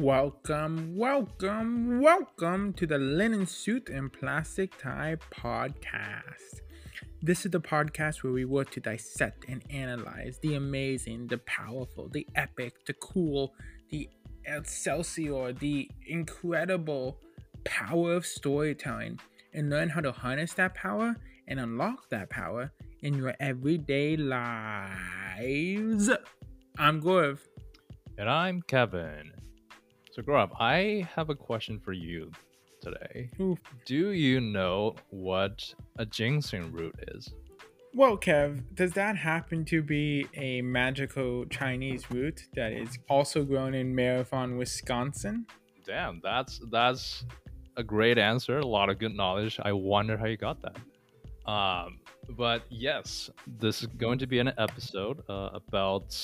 Welcome, welcome, welcome to the Linen Suit and Plastic Tie podcast. This is the podcast where we work to dissect and analyze the amazing, the powerful, the epic, the cool, the excelsior, the incredible power of storytelling and learn how to harness that power and unlock that power in your everyday lives. I'm Gaurav. And I'm Kevin. So, Gaurav, I have a question for you today. Ooh. Do you know what a ginseng root is? Well, Kev, does that happen to be a magical Chinese root that is also grown in Marathon, Wisconsin? Damn, that's that's a great answer. A lot of good knowledge. I wonder how you got that. Um, but yes, this is going to be an episode uh, about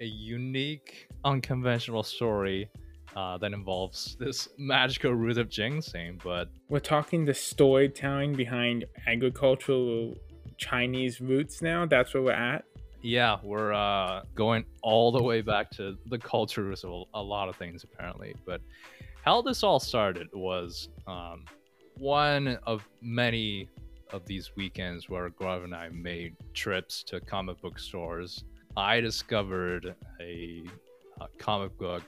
a unique, unconventional story uh, that involves this magical root of ginseng. But We're talking the storytelling behind agricultural Chinese roots now. That's where we're at. yeah, we're uh, going all the way back to the cultures of a lot of things, apparently. But how this all started was um, one of many of these weekends where Gaurav and I made trips to comic book stores. I discovered a, a comic book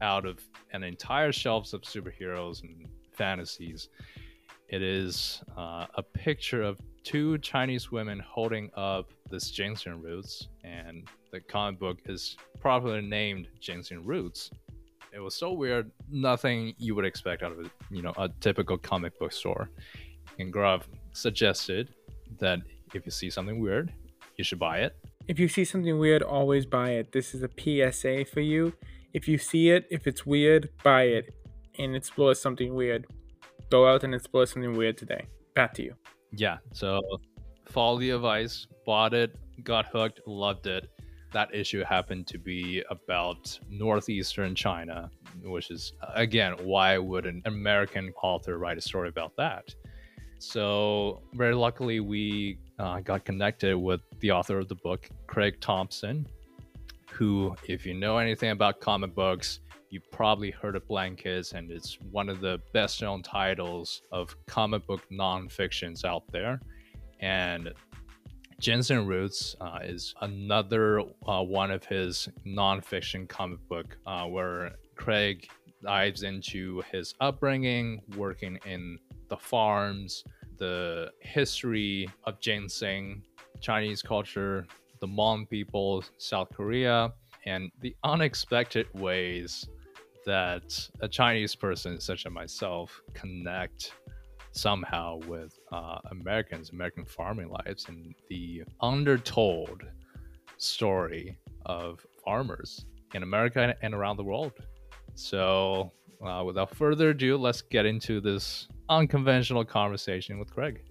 out of an entire shelves of superheroes and fantasies. It is uh, a picture of two Chinese women holding up this ginseng roots, and the comic book is properly named Ginseng Roots. It was so weird, nothing you would expect out of a, you know a typical comic book store. And Grav suggested that if you see something weird, you should buy it. If you see something weird, always buy it. This is a PSA for you. If you see it, if it's weird, buy it and explore something weird. Go out and explore something weird today. Back to you. Yeah, so follow the advice, bought it, got hooked, loved it. That issue happened to be about northeastern China, which is again why would an American author write a story about that? So very luckily we uh, got connected with the author of the book, Craig Thompson, who, if you know anything about comic books, you probably heard of Blankets, and it's one of the best known titles of comic book nonfictions out there. And Ginseng Roots uh, is another uh, one of his nonfiction comic book uh, where Craig dives into his upbringing, working in the farms, the history of ginseng, Chinese culture, the Hmong people, South Korea, and the unexpected ways that a Chinese person such as myself connect somehow with uh, Americans, American farming lives, and the undertold story of farmers in America and around the world. So, uh, without further ado, let's get into this unconventional conversation with Craig.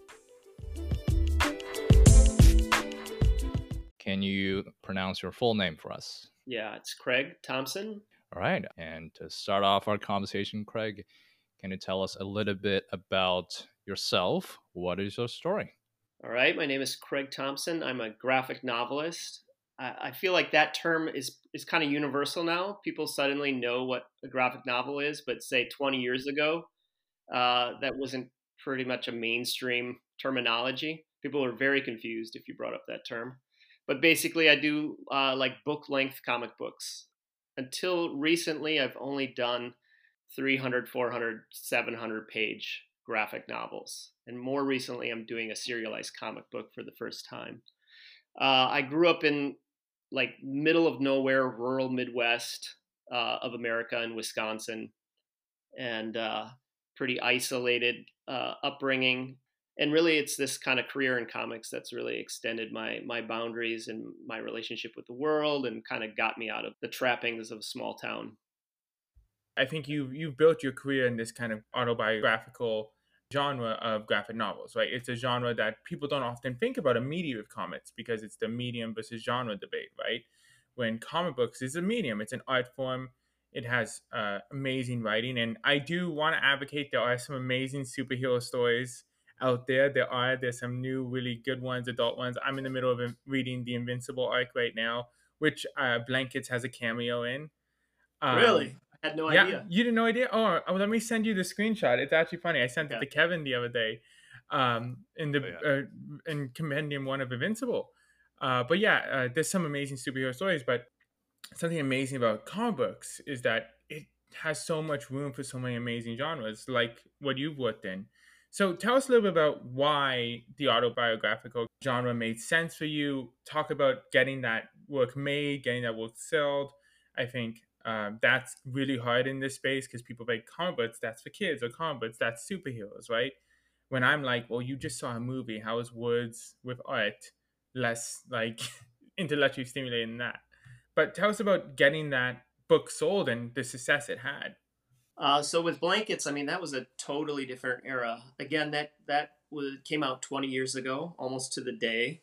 You pronounce your full name for us? Yeah, it's Craig Thompson. All right. And to start off our conversation, Craig, can you tell us a little bit about yourself? What is your story? All right, my name is Craig Thompson. I'm a graphic novelist. I, I feel like that term is is kind of universal now. People suddenly know what a graphic novel is, but say 20 years ago, uh, that wasn't pretty much a mainstream terminology. People were very confused if you brought up that term. But basically, I do uh, like book length comic books. Until recently, I've only done 300, 400, 700 page graphic novels. And more recently, I'm doing a serialized comic book for the first time. Uh, I grew up in like middle of nowhere, rural Midwest uh, of America in Wisconsin, and uh, pretty isolated uh, upbringing. And really, it's this kind of career in comics that's really extended my my boundaries and my relationship with the world, and kind of got me out of the trappings of a small town. I think you you've built your career in this kind of autobiographical genre of graphic novels, right? It's a genre that people don't often think about immediately with comics because it's the medium versus genre debate, right? When comic books is a medium, it's an art form. It has uh, amazing writing, and I do want to advocate. There are some amazing superhero stories out there. There are there's some new really good ones, adult ones. I'm in the middle of reading the Invincible arc right now, which uh, Blankets has a cameo in. Um, really? I had no yeah, idea. you didn't know idea. Oh, oh, let me send you the screenshot. It's actually funny. I sent it to Kevin the other day, um, in the Oh, uh, in compendium one of Invincible. Uh, but yeah, uh, there's some amazing superhero stories. But something amazing about comic books is that it has so much room for so many amazing genres, like what you've worked in. So tell us a little bit about why the autobiographical genre made sense for you. Talk about getting that work made, getting that work sold. I think um, that's really hard in this space because people make comic books that's for kids or comic books that's superheroes, right? When I'm like, well, you just saw a movie. How is words with art less like intellectually stimulating than that? But tell us about getting that book sold and the success it had. Uh, so with blankets, I mean that was a totally different era. Again, that that was, came out 20 years ago, almost to the day,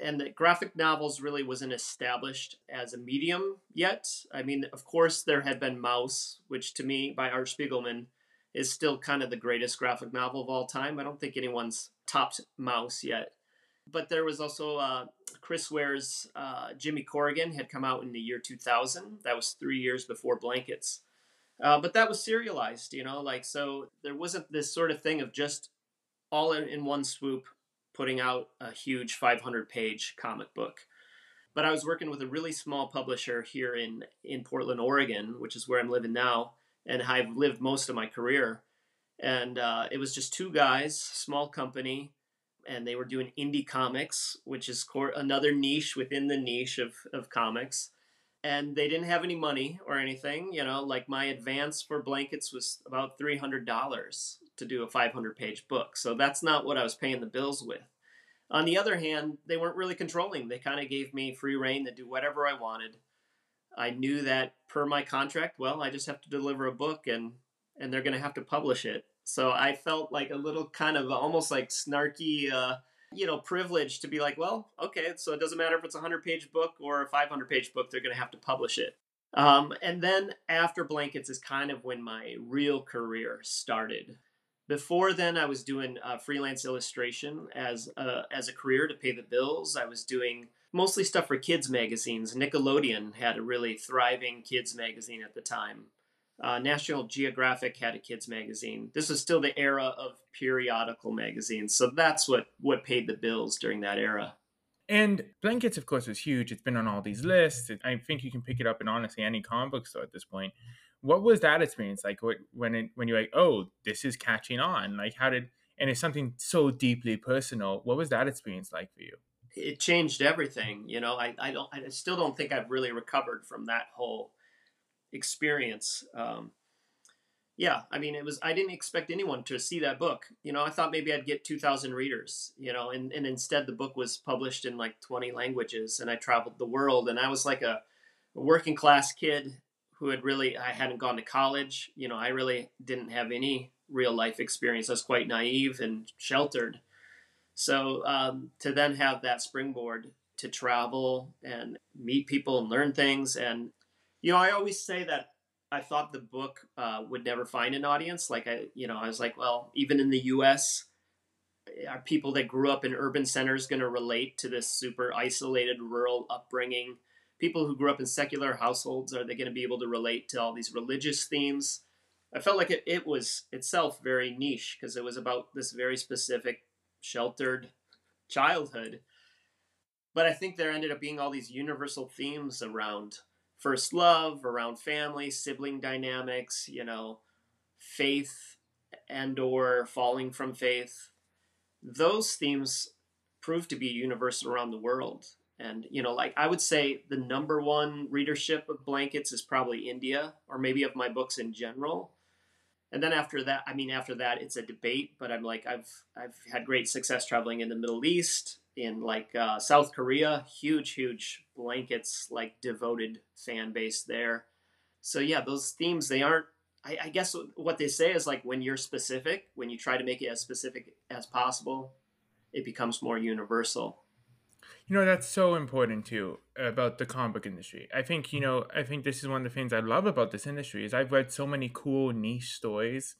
and the graphic novels really wasn't established as a medium yet. I mean, of course, there had been Maus, which to me by Art Spiegelman is still kind of the greatest graphic novel of all time. I don't think anyone's topped Maus yet. But there was also uh, Chris Ware's uh, Jimmy Corrigan had come out in the year 2000. That was three years before Blankets. Uh, but that was serialized, you know, like so there wasn't this sort of thing of just all in, in one swoop putting out a huge 500 page comic book. But I was working with a really small publisher here in in Portland, Oregon, which is where I'm living now, and I've lived most of my career. And uh, it was just two guys, small company, and they were doing indie comics, which is another niche within the niche of, of comics and they didn't have any money or anything. You know, like my advance for blankets was about three hundred dollars to do a five hundred page book. So that's not what I was paying the bills with. On the other hand, they weren't really controlling. They kind of gave me free reign to do whatever I wanted. I knew that per my contract, well, I just have to deliver a book and and they're going to have to publish it. So I felt like a little kind of almost like snarky uh, you know, privilege to be like, well, okay, so it doesn't matter if it's a 100 page book or a 500 page book, they're going to have to publish it. Um, and then after Blankets is kind of when my real career started. Before then, I was doing uh, freelance illustration as a, as a career to pay the bills. I was doing mostly stuff for kids magazines. Nickelodeon had a really thriving kids magazine at the time. Uh, National Geographic had a kids magazine. This was still the era of periodical magazines, so that's what what paid the bills during that era. And Blankets, of course, was huge. It's been on all these lists. I think you can pick it up in honestly any comic book store at this point. What was that experience like when it, when you're like, oh, this is catching on? Like, how did and it's something so deeply personal. What was that experience like for you? It changed everything. You know, I, I don't I still don't think I've really recovered from that whole experience. Um, yeah, I mean, it was. I didn't expect anyone to see that book. You know, I thought maybe I'd get two thousand readers. You know, and and instead the book was published in like twenty languages, and I traveled the world, and I was like a, a working class kid who had really I hadn't gone to college. You know, I really didn't have any real life experience. I was quite naive and sheltered. So um, to then have that springboard to travel and meet people and learn things and you know, I always say that I thought the book uh, would never find an audience. Like I, you know, I was like, well, even in the U.S., are people that grew up in urban centers going to relate to this super isolated rural upbringing? People who grew up in secular households are they going to be able to relate to all these religious themes? I felt like it, it was itself very niche because it was about this very specific sheltered childhood. But I think there ended up being all these universal themes around first love, around family, sibling dynamics, you know, faith and or falling from faith. Those themes prove to be universal around the world. And you know, like I would say the number one readership of blankets is probably India or maybe of my books in general. And then after that, I mean after that it's a debate, but I'm like I've I've had great success traveling in the Middle East, in like uh, South Korea, huge, huge blankets, like devoted fan base there. So yeah, those themes they aren't. I, I, guess what they say is like when you're specific, when you try to make it as specific as possible, it becomes more universal. You know that's so important too about the comic book industry. I think you know I think this is one of the things I love about this industry is I've read so many cool niche stories,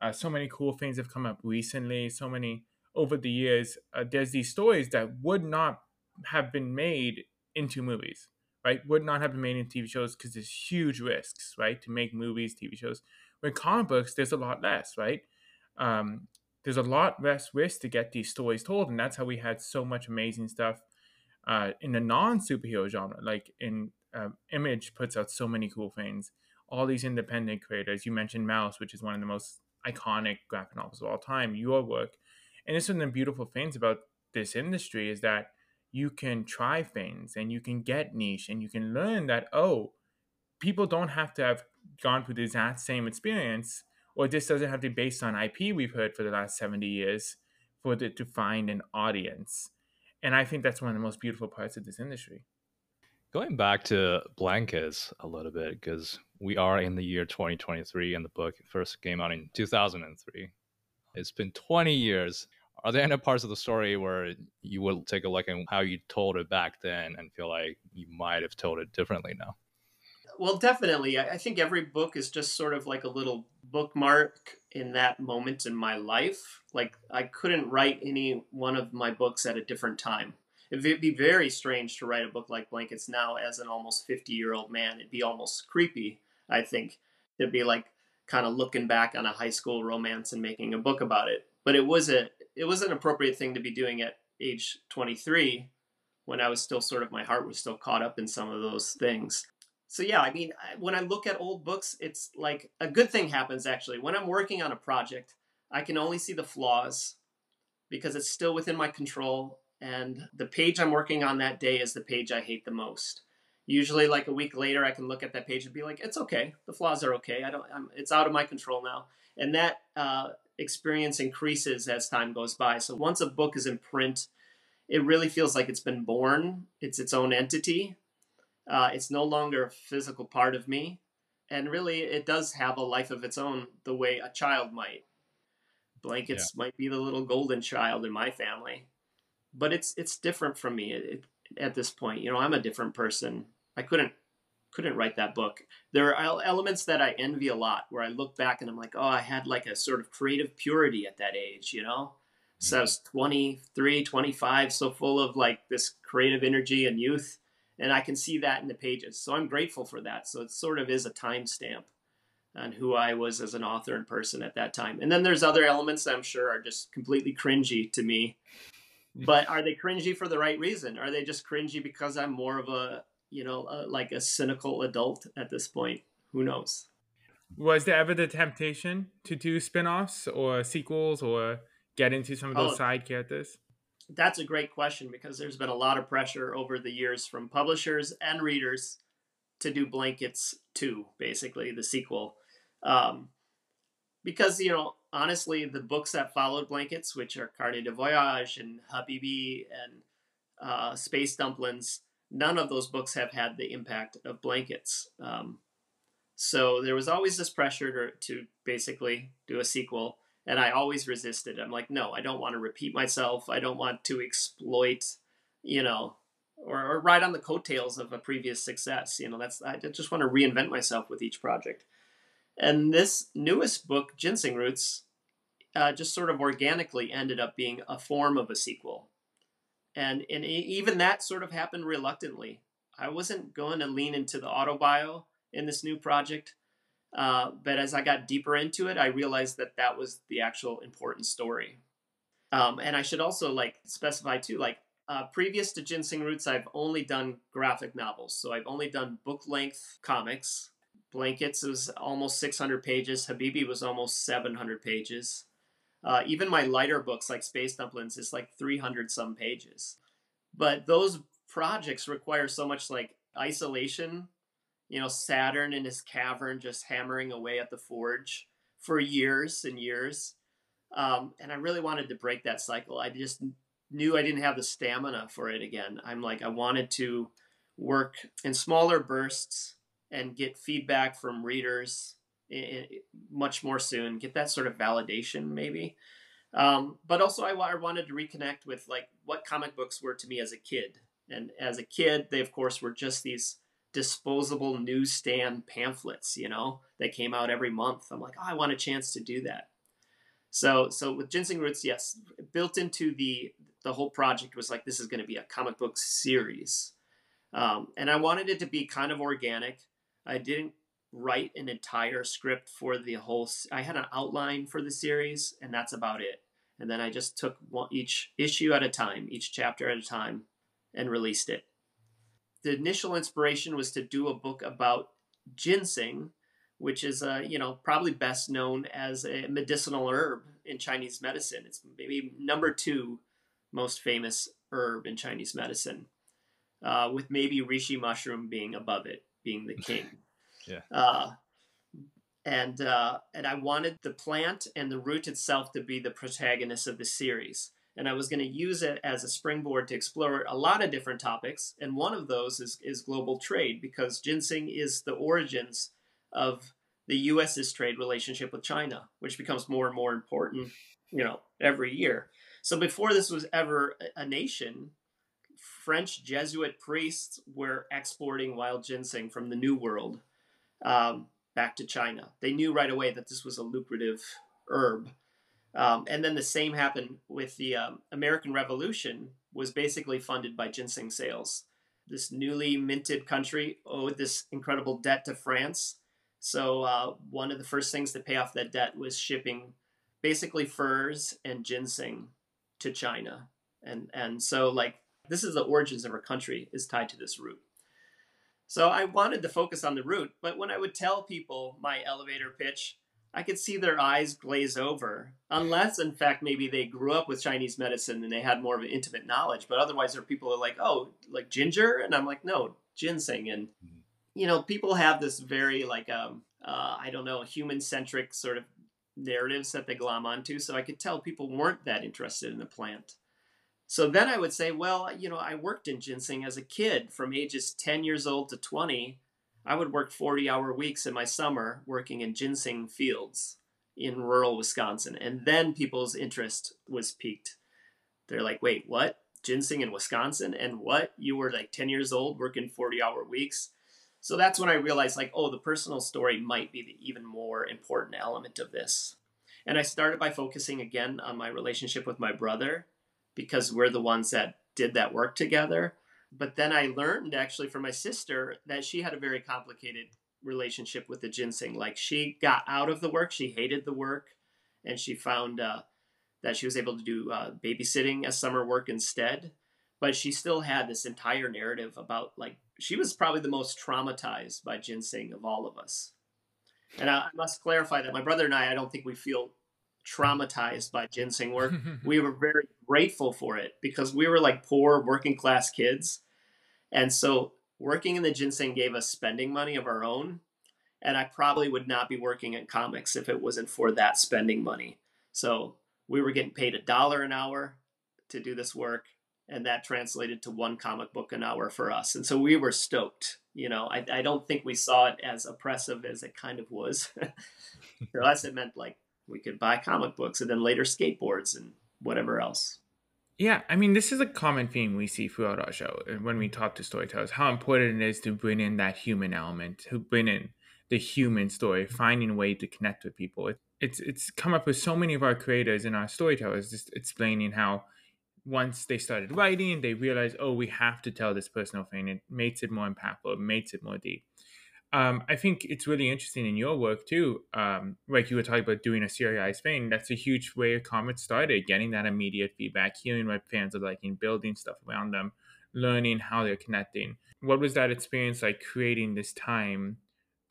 uh, so many cool things have come up recently, so many over the years, uh, there's these stories that would not have been made into movies, right, would not have been made into TV shows because there's huge risks, right, to make movies, TV shows. With comic books, there's a lot less, right? Um, there's a lot less risk to get these stories told, and that's how we had so much amazing stuff uh, in the non superhero genre. Like in uh, Image puts out so many cool things. All these independent creators. You mentioned Maus, which is one of the most iconic graphic novels of all time. Your work, and it's one of the beautiful things about this industry is that you can try things and you can get niche and you can learn that oh, people don't have to have gone through the exact same experience, or this doesn't have to be based on IP we've heard for the last seventy years for it to find an audience. And I think that's one of the most beautiful parts of this industry. Going back to blankets a little bit, because we are in the year 2023 and the book first came out in 2003. It's been 20 years. Are there any parts of the story where you will take a look at how you told it back then and feel like you might have told it differently now? Well, definitely. I think every book is just sort of like a little bookmark in that moment in my life. Like, I couldn't write any one of my books at a different time. It'd be very strange to write a book like Blankets now as an almost 50 year old man. It'd be almost creepy, I think. It'd be like kind of looking back on a high school romance and making a book about it. But it was a it was an appropriate thing to be doing at age 23 when I was still sort of my heart was still caught up in some of those things so yeah, I mean, when I look at old books, it's like a good thing happens actually. When I'm working on a project, I can only see the flaws because it's still within my control and the page I'm working on that day is the page I hate the most. Usually like a week later I can look at that page and be like, it's okay. The flaws are okay. I don't I'm, it's out of my control now. And that uh, experience increases as time goes by. So once a book is in print, it really feels like it's been born. It's its own entity uh, it's no longer a physical part of me. And really, it does have a life of its own, the way a child might. Blankets yeah. might be the little golden child in my family, but it's it's different from me it, it, at this point. You know, I'm a different person. I couldn't couldn't write that book. There are elements that I envy a lot, where I look back and I'm like, oh, I had like a sort of creative purity at that age. You know, so I mm-hmm. was 23, 25, so full of like this creative energy and youth and I can see that in the pages. So I'm grateful for that. So it sort of is a timestamp on who I was as an author and person at that time. And then there's other elements that I'm sure are just completely cringy to me. But are they cringy for the right reason? Are they just cringy because I'm more of a, you know, a, like a cynical adult at this point? Who knows? Was there ever the temptation to do spin-offs or sequels or get into some of those oh, side characters? that's a great question because there's been a lot of pressure over the years from publishers and readers to do Blankets 2, basically, the sequel. Um, because, you know, honestly, the books that followed Blankets, which are Carnet de Voyage and Habibi and uh, Space Dumplings, none of those books have had the impact of Blankets. Um, so there was always this pressure to, to basically do a sequel and I always resisted. I'm like, no, I don't want to repeat myself. I don't want to exploit, you know, or, or ride on the coattails of a previous success. You know, that's I just want to reinvent myself with each project. And this newest book, Ginseng Roots, uh, just sort of organically ended up being a form of a sequel. And, and even that sort of happened reluctantly. I wasn't going to lean into the autobio in this new project. Uh, but as I got deeper into it, I realized that that was the actual important story. Um, and I should also like specify too, like uh, previous to Ginseng Roots, I've only done graphic novels. So I've only done book length comics. Blankets was almost 600 pages. Habibi was almost 700 pages. Uh, even my lighter books like Space Dumplings is like 300 some pages. But those projects require so much like isolation you know, Saturn in his cavern just hammering away at the forge for years and years. Um, and I really wanted to break that cycle. I just knew I didn't have the stamina for it again. I'm like, I wanted to work in smaller bursts and get feedback from readers much more soon, get that sort of validation maybe. Um, but also, I, I wanted to reconnect with like what comic books were to me as a kid. And as a kid, they of course were just these disposable newsstand pamphlets, you know, that came out every month. I'm like, oh, I want a chance to do that. So, so with Ginseng Roots, yes, built into the the whole project was like this is going to be a comic book series. Um, and I wanted it to be kind of organic. I didn't write an entire script for the whole. I had an outline for the series, and that's about it. And then I just took one, each issue at a time, each chapter at a time, and released it. The initial inspiration was to do a book about ginseng, which is uh, you know probably best known as a medicinal herb in Chinese medicine. It's maybe number two most famous herb in Chinese medicine, uh, with maybe reishi mushroom being above it, being the king. Yeah. Uh, and uh, and I wanted the plant and the root itself to be the protagonist of the series. And I was going to use it as a springboard to explore a lot of different topics. And one of those is, is global trade because ginseng is the origins of the U.S.'s trade relationship with China, which becomes more and more important, you know, every year. So before this was ever a nation, French Jesuit priests were exporting wild ginseng from the New World um, back to China. They knew right away that this was a lucrative herb. Um, and then the same happened with the um, American Revolution was basically funded by ginseng sales. This newly minted country owed this incredible debt to France so uh, one of the first things to pay off that debt was shipping basically furs and ginseng to China. And and so like this is the origins of our country is tied to this root. So I wanted to focus on the root, but when I would tell people my elevator pitch, I could see their eyes glaze over, unless in fact maybe they grew up with Chinese medicine and they had more of an intimate knowledge. But otherwise, there are people who are like, "Oh, like ginger," and I'm like, "No, ginseng." And mm-hmm you know, people have this very like um uh, I don't know, human centric sort of narratives that they glom onto. So I could tell people weren't that interested in the plant. So then I would say, well, you know, I worked in ginseng as a kid from ages 10 years old to 20. I would work 40 hour weeks in my summer working in ginseng fields in rural Wisconsin. And then people's interest was piqued. They're like, wait, what? Ginseng in Wisconsin? And what? You were like 10 years old working 40 hour weeks? So that's when I realized, like, oh, the personal story might be the even more important element of this. And I started by focusing again on my relationship with my brother because we're the ones that did that work together. But then I learned actually from my sister that she had a very complicated relationship with the ginseng. Like she got out of the work, she hated the work, and she found uh, that she was able to do uh, babysitting as summer work instead. But she still had this entire narrative about like she was probably the most traumatized by ginseng of all of us. And I, must clarify that my brother and I, I don't think we feel traumatized by ginseng work. we were very grateful for it because we were like poor working class kids. And so working in the ginseng gave us spending money of our own. And I probably would not be working in comics if it wasn't for that spending money. So we were getting paid a dollar an hour to do this work and that translated to one comic book an hour for us. And so we were stoked. You know, I, I don't think we saw it as oppressive as it kind of was. for us, it meant like we could buy comic books and then later skateboards and whatever else. Yeah, I mean, this is a common theme we see throughout our show uh, when we talk to storytellers how important it is to bring in that human element, to bring in the human story, finding a way to connect with people. It, it's it's come up with so many of our creators and our storytellers just explaining how once they started writing, they realized, oh, we have to tell this personal thing. It makes it more impactful, it makes it more deep. Um, I think it's really interesting in your work too. Um, like you were talking about doing a serialized thing, that's a huge way comics started, getting that immediate feedback, hearing what fans are liking, building stuff around them, learning how they're connecting. What was that experience like creating this time,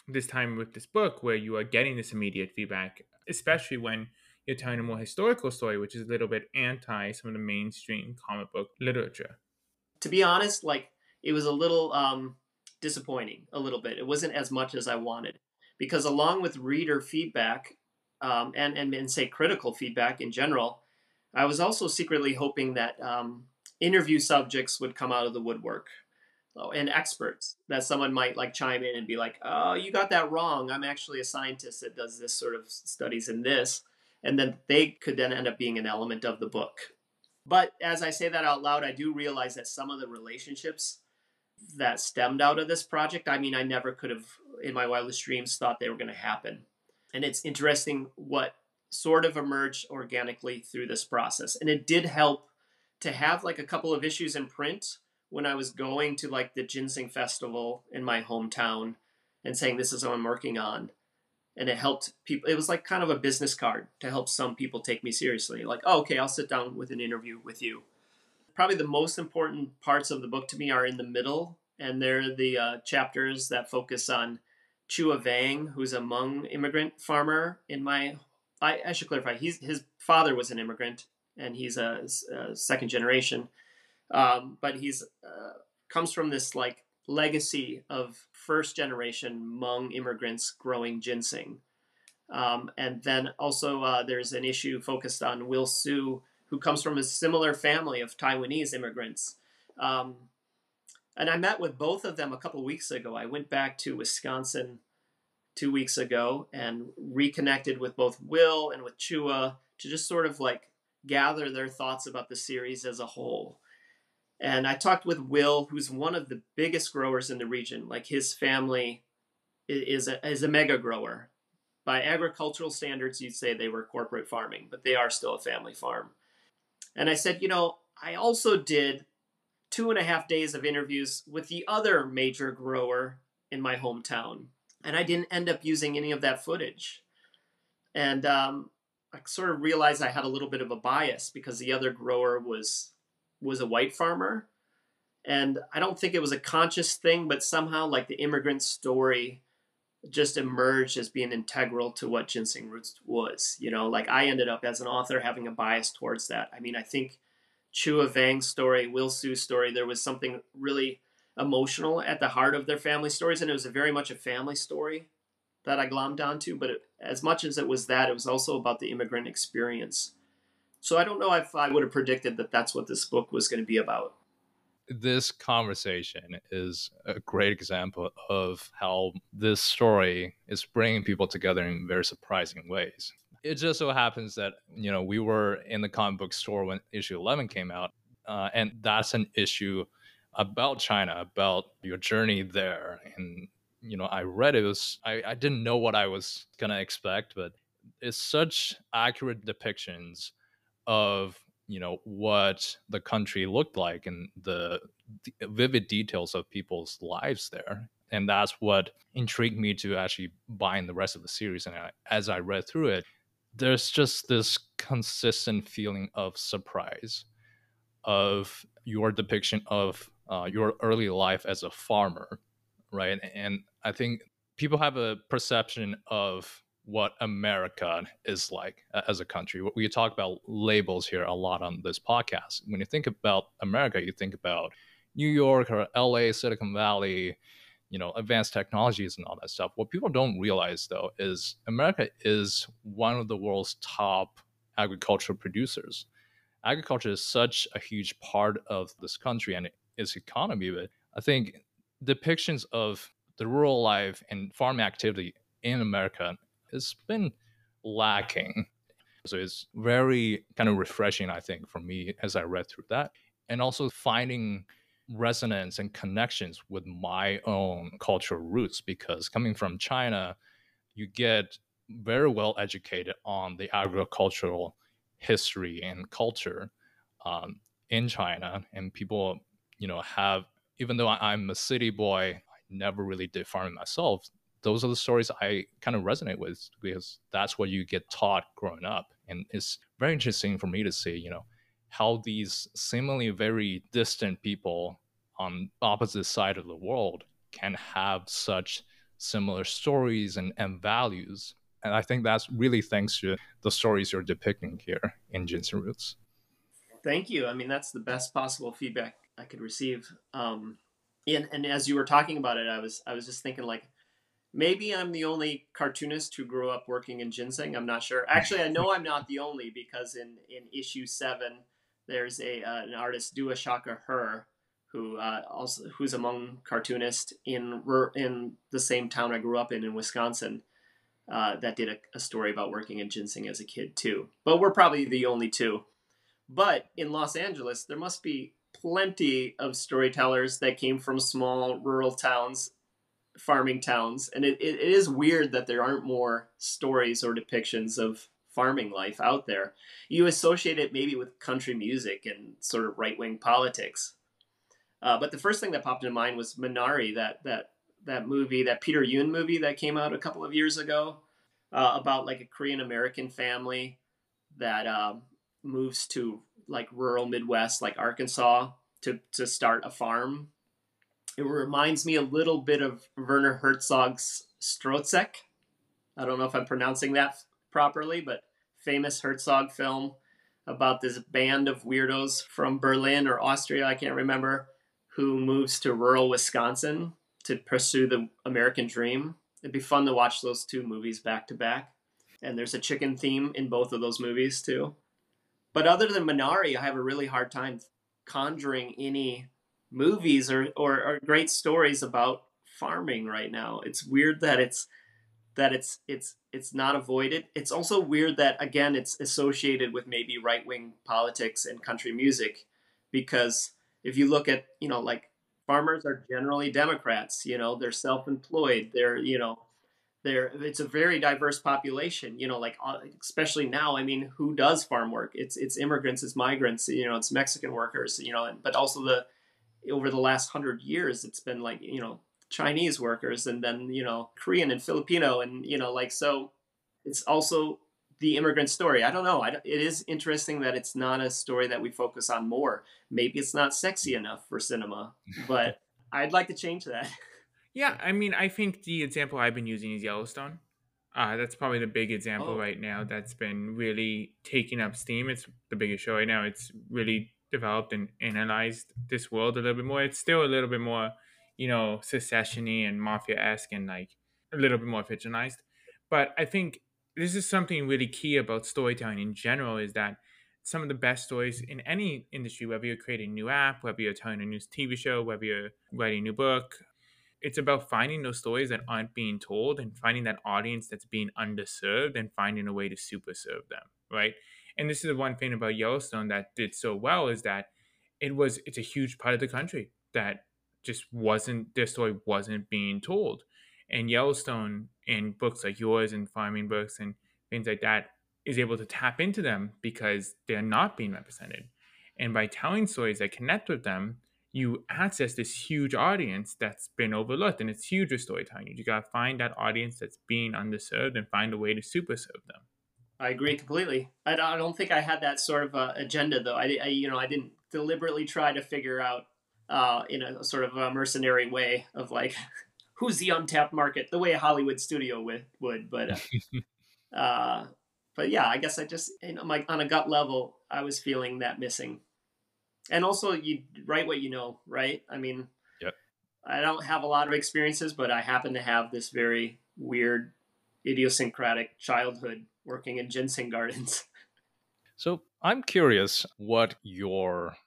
this time with this book where you are getting this immediate feedback, especially when you're telling a more historical story, which is a little bit anti some of the mainstream comic book literature. To be honest, like it was a little um, disappointing, a little bit. It wasn't as much as I wanted because along with reader feedback um, and, and and say critical feedback in general, I was also secretly hoping that um, interview subjects would come out of the woodwork oh, and experts that someone might like chime in and be like, "Oh, you got that wrong. I'm actually a scientist that does this sort of studies in this." and then they could then end up being an element of the book. But as I say that out loud, I do realize that some of the relationships that stemmed out of this project, I mean, I never could have, in my wildest dreams, thought they were going to happen. And it's interesting what sort of emerged organically through this process. And it did help to have like a couple of issues in print when I was going to like the ginseng festival in my hometown and saying this is what I'm working on. And it helped people. It was like kind of a business card to help some people take me seriously. Like, oh, okay, I'll sit down with an interview with you. Probably the most important parts of the book to me are in the middle, and they're the uh, chapters that focus on Chua Vang, who's a Hmong immigrant farmer in my. I, I should clarify. He's his father was an immigrant, and he's a, a second generation, um, but he's uh, comes from this like legacy of first generation Hmong immigrants growing ginseng. Um, and then also uh, there's an issue focused on Will Su, who comes from a similar family of Taiwanese immigrants. Um, and I met with both of them a couple weeks ago. I went back to Wisconsin two weeks ago and reconnected with both Will and with Chua to just sort of like gather their thoughts about the series as a whole. And I talked with Will, who's one of the biggest growers in the region. Like his family is a, is a mega grower. By agricultural standards, you'd say they were corporate farming, but they are still a family farm. And I said, you know, I also did two and a half days of interviews with the other major grower in my hometown. And I didn't end up using any of that footage. And um, I sort of realized I had a little bit of a bias because the other grower was was a white farmer. And I don't think it was a conscious thing, but somehow like the immigrant story just emerged as being integral to what ginseng roots was. You know, like I ended up as an author having a bias towards that. I mean, I think Chua Vang's story, Will Su's story, there was something really emotional at the heart of their family stories, and it was very much a family story that I glommed onto. But it, as much as it was that, it was also about the immigrant experience. So I don't know if I would have predicted that that's what this book was going to be about. This conversation is a great example of how this story is bringing people together in very surprising ways. It just so happens that you know we were in the comic book store when issue 11 came out uh, and that's an issue about china about your journey there. And you know i read it, it was I, I didn't know what i was gonna expect but it's such accurate depictions of you know what the country looked like and the, the vivid details of people's lives there and that's what intrigued me to actually buy in the rest of the series and I, as i read through it there's just this consistent feeling of surprise of your depiction of uh, your early life as a farmer, right? And I think people have a perception of what America is like uh, as a country. We talk about labels here a lot on this podcast. When you think about America, you think about New York or LA, Silicon Valley, you know advanced technologies and all that stuff what people don't realize though is america is one of the world's top agricultural producers agriculture is such a huge part of this country and its economy but i think depictions of the rural life and farm activity in america has been lacking so it's very kind of refreshing i think for me as i read through that and also finding resonance and connections with my own cultural roots because coming from China, you get very well educated on the agricultural history and culture um, in China, and people, you know, have even though I'm a city boy, I never really did farming myself. Those are the stories I kind of resonate with because that's what you get taught growing up, and it's very interesting for me to see, you know, how these seemingly very distant people on opposite side of the world can have such similar stories and, and values. And I think that's really thanks to the stories you're depicting here in Ginseng Roots. Thank you. I mean, that's the best possible feedback I could receive. Um, and, and as you were talking about it, I was I was just thinking like, maybe I'm the only cartoonist who grew up working in ginseng. I'm not sure. Actually, I know I'm not the only because in in issue seven, there's a uh, an artist Dua Shaka Her who uh, also who's a Hmong cartoonists in in the same town I grew up in in Wisconsin. Uh, that did a, a, story about working in ginseng as a kid too. But we're probably the only two. But in Los Angeles, there must be plenty of storytellers that came from small rural towns, farming towns, and it, it, is weird that there aren't more stories or depictions of farming life out there. You associate it maybe with country music and sort of right wing politics, Uh, but the first thing that popped into mind was Minari, that that that movie, that Peter Yun movie that came out a couple of years ago, uh, about like a Korean American family that um, moves to like rural Midwest, like Arkansas, to to start a farm. It reminds me a little bit of Werner Herzog's Stroszek. I don't know if I'm pronouncing that properly, but famous Herzog film about this band of weirdos from Berlin or Austria, I can't remember, who moves to rural Wisconsin to pursue the American dream. It'd be fun to watch those two movies back to back. And there's a chicken theme in both of those movies too. But other than Minari, I have a really hard time conjuring any movies or, or, or great stories about farming right now. It's weird that it's that it's it's it's not avoided. It's also weird that again it's associated with maybe right wing politics and country music, because if you look at you know like farmers are generally Democrats. You know they're self employed. They're you know they're it's a very diverse population. You know like uh, especially now. I mean who does farm work? It's it's immigrants, it's migrants. You know it's Mexican workers. You know but also the over the last hundred years it's been like you know Chinese workers and then, you know, Korean and Filipino. And, you know, like, so it's also the immigrant story. I don't know. I, it is interesting that it's not a story that we focus on more. Maybe it's not sexy enough for cinema, but I'd like to change that. Yeah, I mean, I think the example I've been using is Yellowstone. Uh, that's probably the big example Oh. right now that's been really taking up steam. It's the biggest show right now. It's really developed and analyzed this world a little bit more. It's still a little bit more, you know, secessiony and mafia esque and like a little bit more fictionalized. But I think this is something really key about storytelling in general is that some of the best stories in any industry, whether you're creating a new app, whether you're telling a new TV show, whether you're writing a new book, it's about finding those stories that aren't being told and finding that audience that's being underserved and finding a way to super serve them, right? And this is the one thing about Yellowstone that did so well is that it was it's a huge part of the country that just wasn't their story wasn't being told. And Yellowstone and books like yours and farming books and things like that is able to tap into them because they're not being represented. And by telling stories that connect with them, you access this huge audience that's been overlooked. And it's huge with storytelling. You gotta find that audience that's being underserved and find a way to super serve them. I agree completely. I don't, think I had that sort of uh, agenda though. I, I, you know, I didn't deliberately try to figure out uh, in a sort of a mercenary way of like who's the untapped market, the way a Hollywood studio would would. But uh, uh, but yeah, I guess I just you know, my, on a gut level, I was feeling that missing. And also, you write what you know, right? I mean, Yep. I don't have a lot of experiences, but I happen to have this very weird, idiosyncratic childhood working in ginseng gardens. So I'm curious what your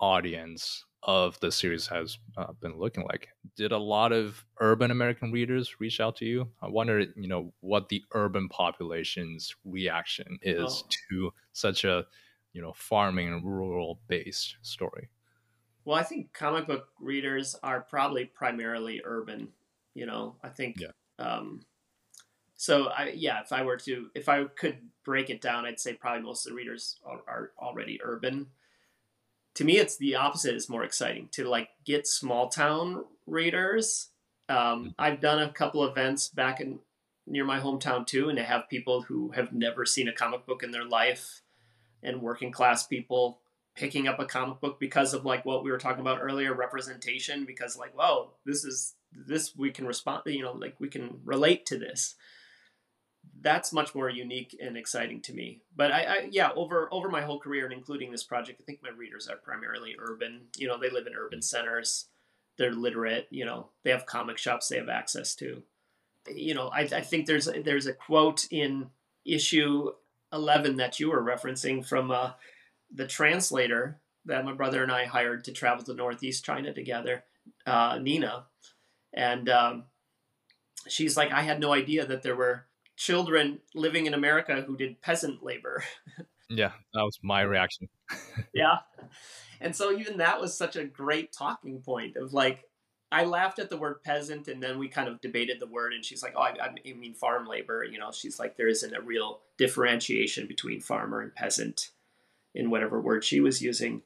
audience of the series has uh, been looking like. Did a lot of urban American readers reach out to you? I wonder, you know, what the urban population's reaction is Oh. to such a, you know, farming and rural based story. Well, I think comic book readers are probably primarily urban. You know, I think. Yeah. Um, so I yeah, if I were to if I could break it down, I'd say probably most of the readers are, are already urban. To me, it's the opposite is more exciting to like get small town readers. Um, I've done a couple events back in near my hometown too, and to have people who have never seen a comic book in their life, and working class people picking up a comic book because of like what we were talking about earlier representation because like whoa this is this we can respond you know like we can relate to this that's much more unique and exciting to me. But I, I yeah over over my whole career and including this project i think my readers are primarily urban. You know they live in urban centers. They're literate you know. They have comic shops they have access to. You know i, I think there's there's a quote in issue 11 that you were referencing from uh, the translator that my brother and I hired to travel to Northeast China together, uh, Nina, and um, she's like, I had no idea that there were children living in America who did peasant labor. Yeah, that was my reaction. yeah, and so even that was such a great talking point of like. I laughed at the word peasant, and then we kind of debated the word. And she's like, "Oh, I, I mean farm labor." You know, she's like, "There isn't a real differentiation between farmer and peasant." in whatever word she was using.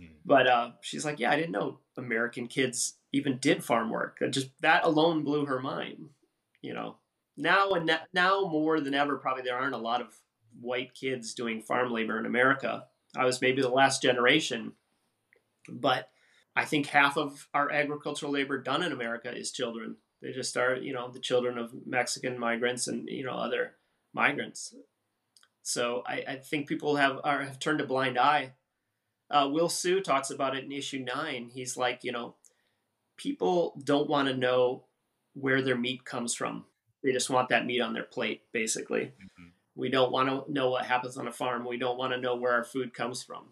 Mm. But uh, she's like, yeah, I didn't know American kids even did farm work. Just that alone blew her mind. You know, now and now more than ever, probably there aren't a lot of white kids doing farm labor in America. I was maybe the last generation, but I think half of our agricultural labor done in America is children. They just are, you know, the children of Mexican migrants and you know other migrants. So I, I think people have are, have turned a blind eye. Uh, Will Hsu talks about it in issue nine. He's like, you know, people don't want to know where their meat comes from. They just want that meat on their plate, basically. Mm-hmm. We don't want to know what happens on a farm. We don't want to know where our food comes from,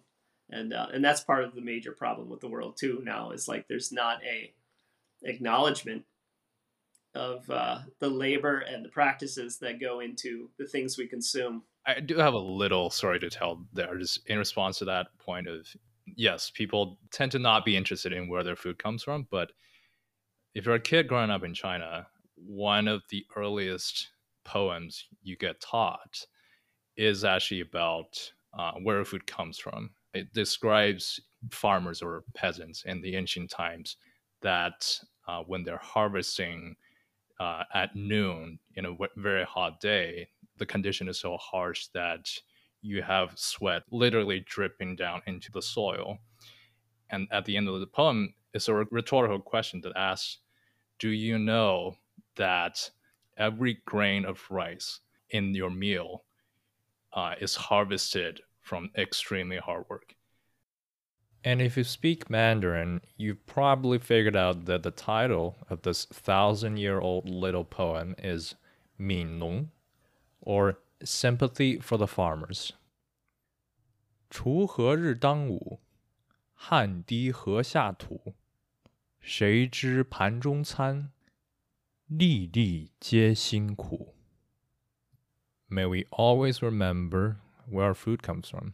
and uh, and that's part of the major problem with the world too. Now is like there's not a acknowledgement of uh, the labor and the practices that go into the things we consume. I do have a little story to tell there, just in response to that point of yes, people tend to not be interested in where their food comes from, but if you're a kid growing up in China, one of the earliest poems you get taught is actually about uh, where food comes from. It describes farmers or peasants in the ancient times that uh, when they're harvesting uh, at noon in a very hot day, the condition is so harsh that you have sweat literally dripping down into the soil. And at the end of the poem, it's a rhetorical question that asks Do you know that every grain of rice in your meal uh, is harvested from extremely hard work? And if you speak Mandarin, you've probably figured out that the title of this thousand year old little poem is Min Nong, or Sympathy for the Farmers. 锄禾日当午，汗滴禾下土。谁知盘中餐， 粒粒皆辛苦。May we always remember where our food comes from.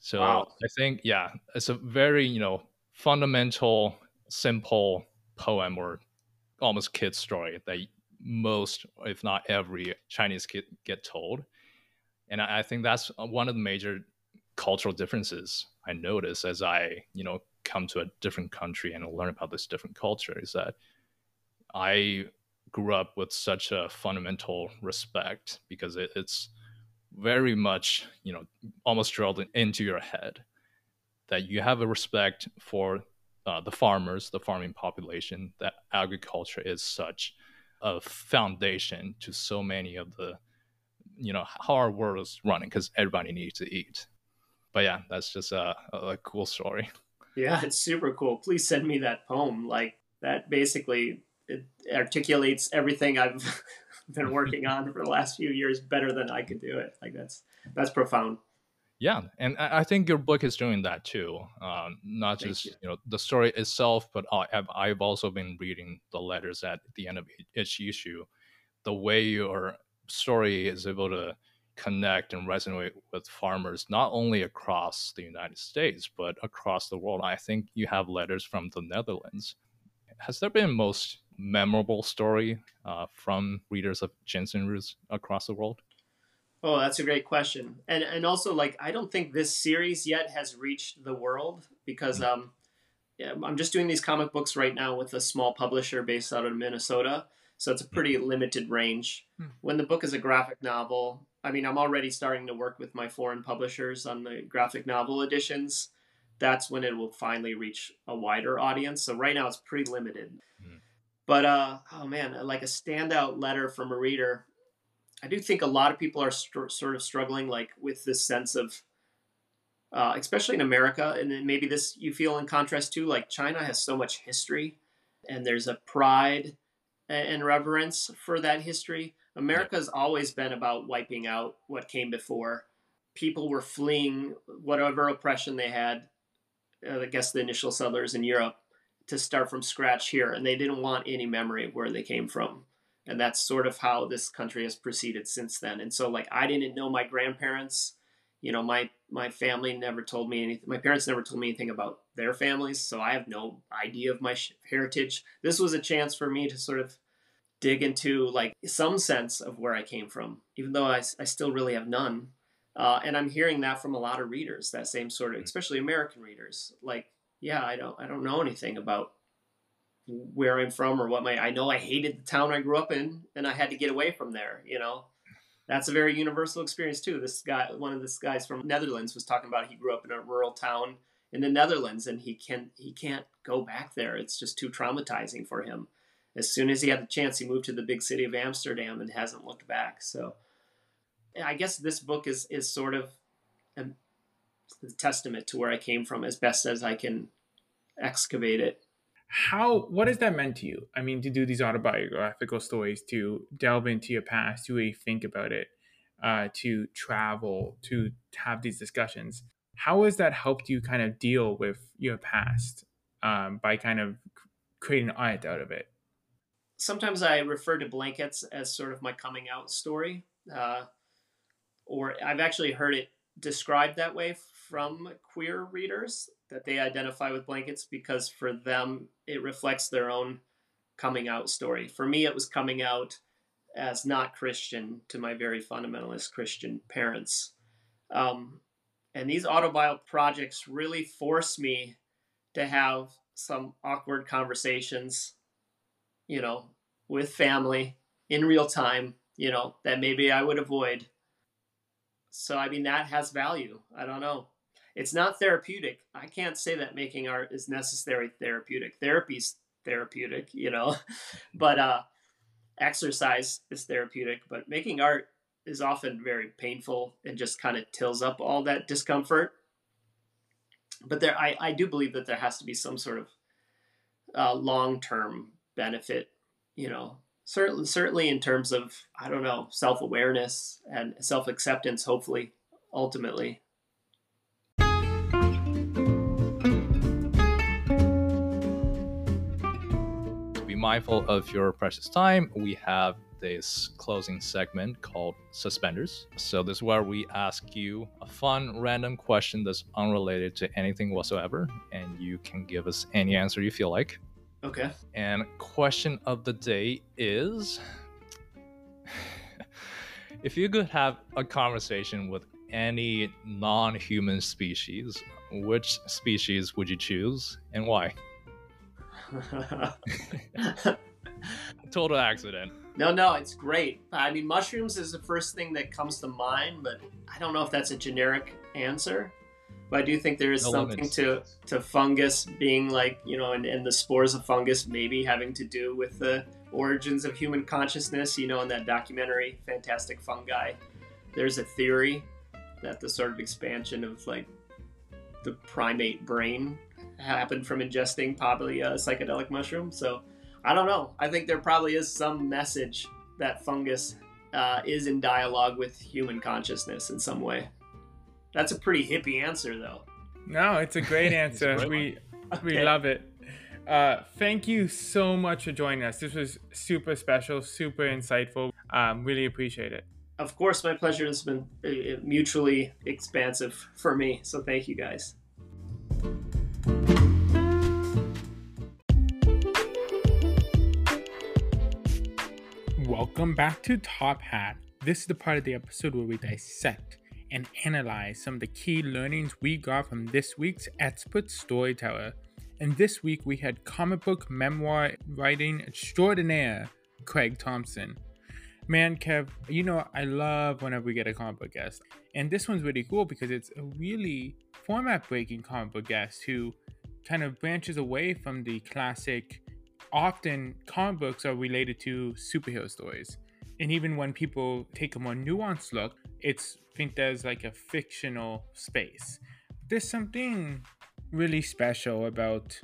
So wow. I think, yeah, it's a very, you know, fundamental, simple poem or almost kid story that most, if not every Chinese kid get told. And I, I think that's one of the major cultural differences I notice as I, you know, come to a different country and learn about this different culture is that I grew up with such a fundamental respect because it, it's very much, you know, almost drilled into your head that you have a respect for uh, the farmers, the farming population, that agriculture is such a foundation to so many of the, you know, how our world is running because everybody needs to eat. But yeah, that's just a, a cool story. Yeah, it's super cool. Please send me that poem. Like that basically it articulates everything I've been working on for the last few years better than I could do it. Like that's that's profound. Yeah, and I think your book is doing that too. Um, not Thank just you. you. know the story itself, but I've I've also been reading the letters at the end of each issue. The way your story is able to connect and resonate with farmers not only across the United States but across the world. I think you have letters from the Netherlands. Has there been most memorable story uh, from readers of ginseng roots across the world? Oh, that's a great question. And and also like I don't think this series yet has reached the world because mm-hmm. um yeah, I'm just doing these comic books right now with a small publisher based out of Minnesota. So it's a pretty mm-hmm. limited range. Mm-hmm. When the book is a graphic novel, I mean, I'm already starting to work with my foreign publishers on the graphic novel editions. That's when it will finally reach a wider audience. So right now it's pretty limited. But uh, oh man, like a standout letter from a reader. I do think a lot of people are st- sort of struggling like with this sense of, uh, especially in America, and then maybe this you feel in contrast to like China has so much history, and there's a pride and reverence for that history. America's always been about wiping out what came before. People were fleeing whatever oppression they had. Uh, I guess the initial settlers in Europe to start from scratch here, and they didn't want any memory of where they came from. And that's sort of how this country has proceeded since then. And so, like, I didn't know my grandparents. You know, my my family never told me anything. My parents never told me anything about their families, so I have no idea of my heritage. This was a chance for me to sort of dig into like some sense of where I came from, even though I, I still really have none. Uh, and I'm hearing that from a lot of readers, that same sort of, especially American readers. Like, yeah, I don't, I don't know anything about where I'm from or what my, I know I hated the town I grew up in and I had to get away from there, you know? That's a very universal experience too. This guy, one of this guys from Netherlands was talking about he grew up in a rural town in the Netherlands and he can he can't go back there. It's just too traumatizing for him. As soon as he had the chance, he moved to the big city of Amsterdam and hasn't looked back. So I guess this book is is sort of a, a testament to where I came from as best as I can excavate it. How what has that meant to you? I mean to do these autobiographical stories to delve into your past to really think about it uh, to travel to have these discussions. How has that helped you kind of deal with your past um, by kind of creating an art out of it? Sometimes i refer to blankets as sort of my coming out story uh, or i've actually heard it described that way from queer readers that they identify with blankets because for them it reflects their own coming out story. For me, it was coming out as not Christian to my very fundamentalist Christian parents. Um, and these autobio projects really force me to have some awkward conversations, you know, with family in real time, you know, that maybe I would avoid. So, I mean, that has value. I don't know it's not therapeutic. I can't say that making art is necessary therapeutic. Therapy's therapeutic, you know, but uh, exercise is therapeutic. But making art is often very painful and just kind of tills up all that discomfort. But there, I, I do believe that there has to be some sort of uh, long term benefit, you know, certainly certainly in terms of I don't know self awareness and self acceptance. Hopefully, ultimately. To be mindful of your precious time, we have this closing segment called Suspenders. So, this is where we ask you a fun, random question that's unrelated to anything whatsoever, and you can give us any answer you feel like. Okay. And question of the day is if you could have a conversation with any non human species, which species would you choose and why? Total accident. No, no, it's great. I mean, mushrooms is the first thing that comes to mind, but I don't know if that's a generic answer. But I do think there is no something to to fungus being like you know, and, and the spores of fungus maybe having to do with the origins of human consciousness. You know, in that documentary, Fantastic Fungi, there's a theory that the sort of expansion of like the primate brain happened from ingesting probably a psychedelic mushroom. So I don't know. I think there probably is some message that fungus uh, is in dialogue with human consciousness in some way. That's a pretty hippie answer, though. No, it's a great answer. a we okay. we love it. Uh, thank you so much for joining us. This was super special, super insightful. Um, really appreciate it. Of course, my pleasure. has been uh, mutually expansive for me. So thank you guys. Welcome back to Top Hat. This is the part of the episode where we dissect and analyze some of the key learnings we got from this week's expert storyteller. And this week we had comic book memoir writing extraordinaire Craig Thompson. Man, Kev, you know I love whenever we get a comic book guest. And this one's really cool because it's a really format breaking comic book guest who kind of branches away from the classic often comic books are related to superhero stories. And even when people take a more nuanced look, it's think there's like a fictional space. There's something really special about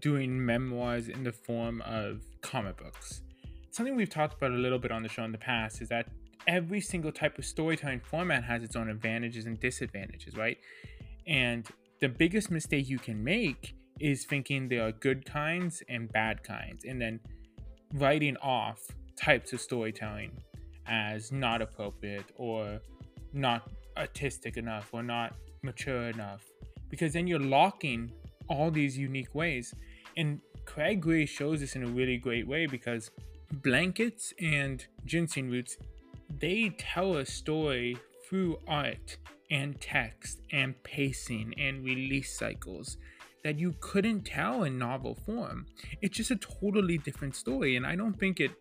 doing memoirs in the form of comic books. Something we've talked about a little bit on the show in the past is that every single type of storytelling format has its own advantages and disadvantages, right? And the biggest mistake you can make is thinking there are good kinds and bad kinds, and then writing off types of storytelling as not appropriate or not artistic enough or not mature enough because then you're locking all these unique ways and craig gray shows this in a really great way because blankets and ginseng roots they tell a story through art and text and pacing and release cycles that you couldn't tell in novel form. It's just a totally different story, and I don't think it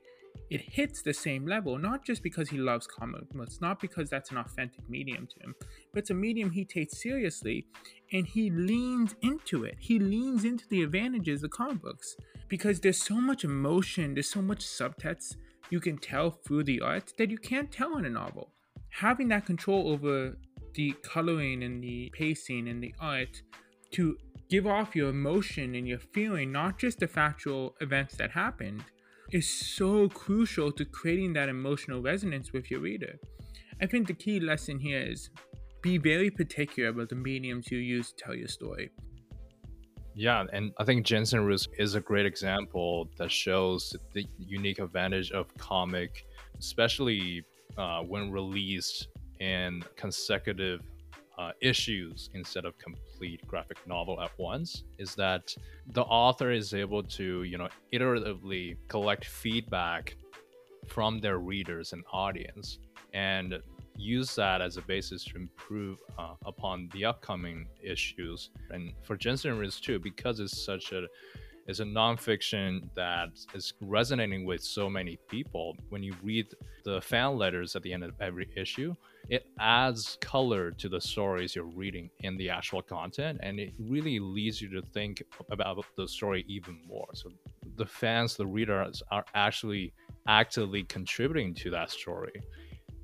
it hits the same level, not just because he loves comic books, not because that's an authentic medium to him, but it's a medium he takes seriously and he leans into it. He leans into the advantages of comic books because there's so much emotion, there's so much subtext you can tell through the art that you can't tell in a novel. Having that control over the coloring and the pacing and the art to give off your emotion and your feeling, not just the factual events that happened, is so crucial to creating that emotional resonance with your reader. I think the key lesson here is be very particular about the mediums you use to tell your story. Yeah, and I think Ginseng Roots is a great example that shows the unique advantage of comic, especially uh, when released in consecutive uh, issues instead of complete graphic novel at once is that the author is able to you know iteratively collect feedback from their readers and audience and use that as a basis to improve uh, upon the upcoming issues and for Ginseng Roots too because it's such a it's a nonfiction that is resonating with so many people. When you read the fan letters at the end of every issue, it adds color to the stories you're reading in the actual content, and it really leads you to think about the story even more. So the fans, the readers, are actually actively contributing to that story.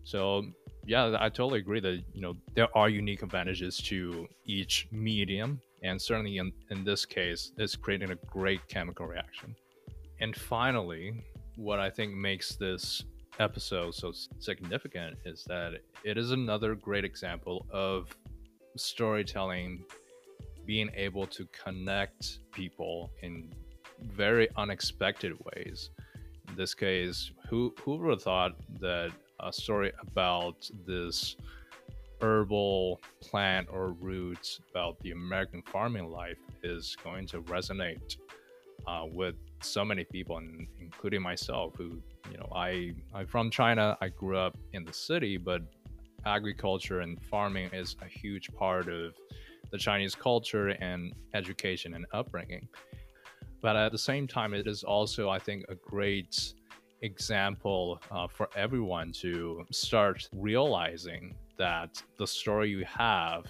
So yeah, I totally agree that you know there are unique advantages to each medium and certainly in, in this case, it's creating a great chemical reaction. And finally, what I think makes this episode so significant is that it is another great example of storytelling being able to connect people in very unexpected ways. In this case, who who would have thought that a story about this herbal plant or roots about the American farming life is going to resonate uh, with so many people, including myself, who you know, I I'm from China. I grew up in the city, but agriculture and farming is a huge part of the Chinese culture and education and upbringing. But at the same time, it is also, I think, a great example uh, for everyone to start realizing that the story you have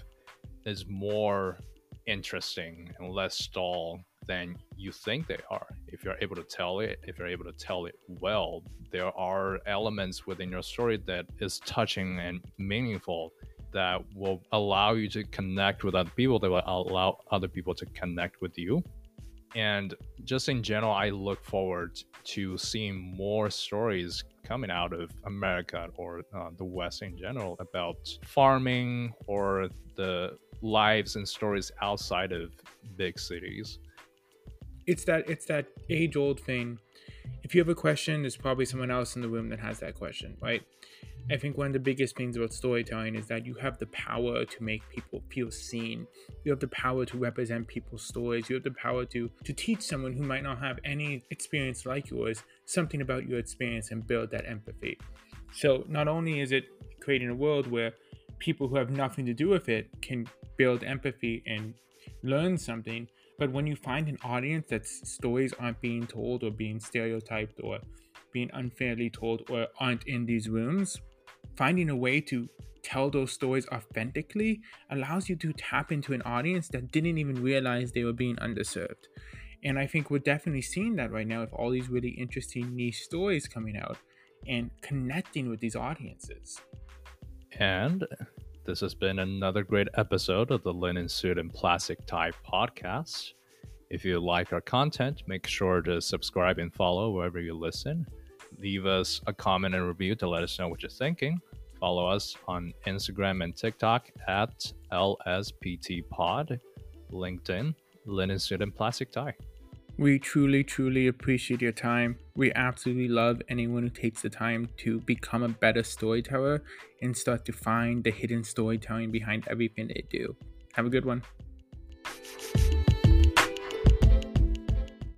is more interesting and less dull than you think they are. If you're able to tell it, if you're able to tell it well, there are elements within your story that is touching and meaningful that will allow you to connect with other people, that will allow other people to connect with you. And just in general, I look forward to seeing more stories coming out of America or uh, the West in general about farming or the lives and stories outside of big cities. It's that it's that age old thing. If you have a question, there's probably someone else in the room that has that question, right? I think one of the biggest things about storytelling is that you have the power to make people feel seen. You have the power to represent people's stories. You have the power to to teach someone who might not have any experience like yours something about your experience and build that empathy. So not only is it creating a world where people who have nothing to do with it can build empathy and learn something, but when you find an audience that stories aren't being told or being stereotyped or being unfairly told or aren't in these rooms, finding a way to tell those stories authentically allows you to tap into an audience that didn't even realize they were being underserved. And I think we're definitely seeing that right now with all these really interesting niche stories coming out and connecting with these audiences. And this has been another great episode of the Linen Suit and Plastic Tie podcast. If you like our content, make sure to subscribe and follow wherever you listen leave us a comment and review to let us know what you're thinking. Follow us on Instagram and TikTok at LSPT LinkedIn, Linen Suit and Plastic Tie. We truly, truly appreciate your time. We absolutely love anyone who takes the time to become a better storyteller and start to find the hidden storytelling behind everything they do. Have a good one.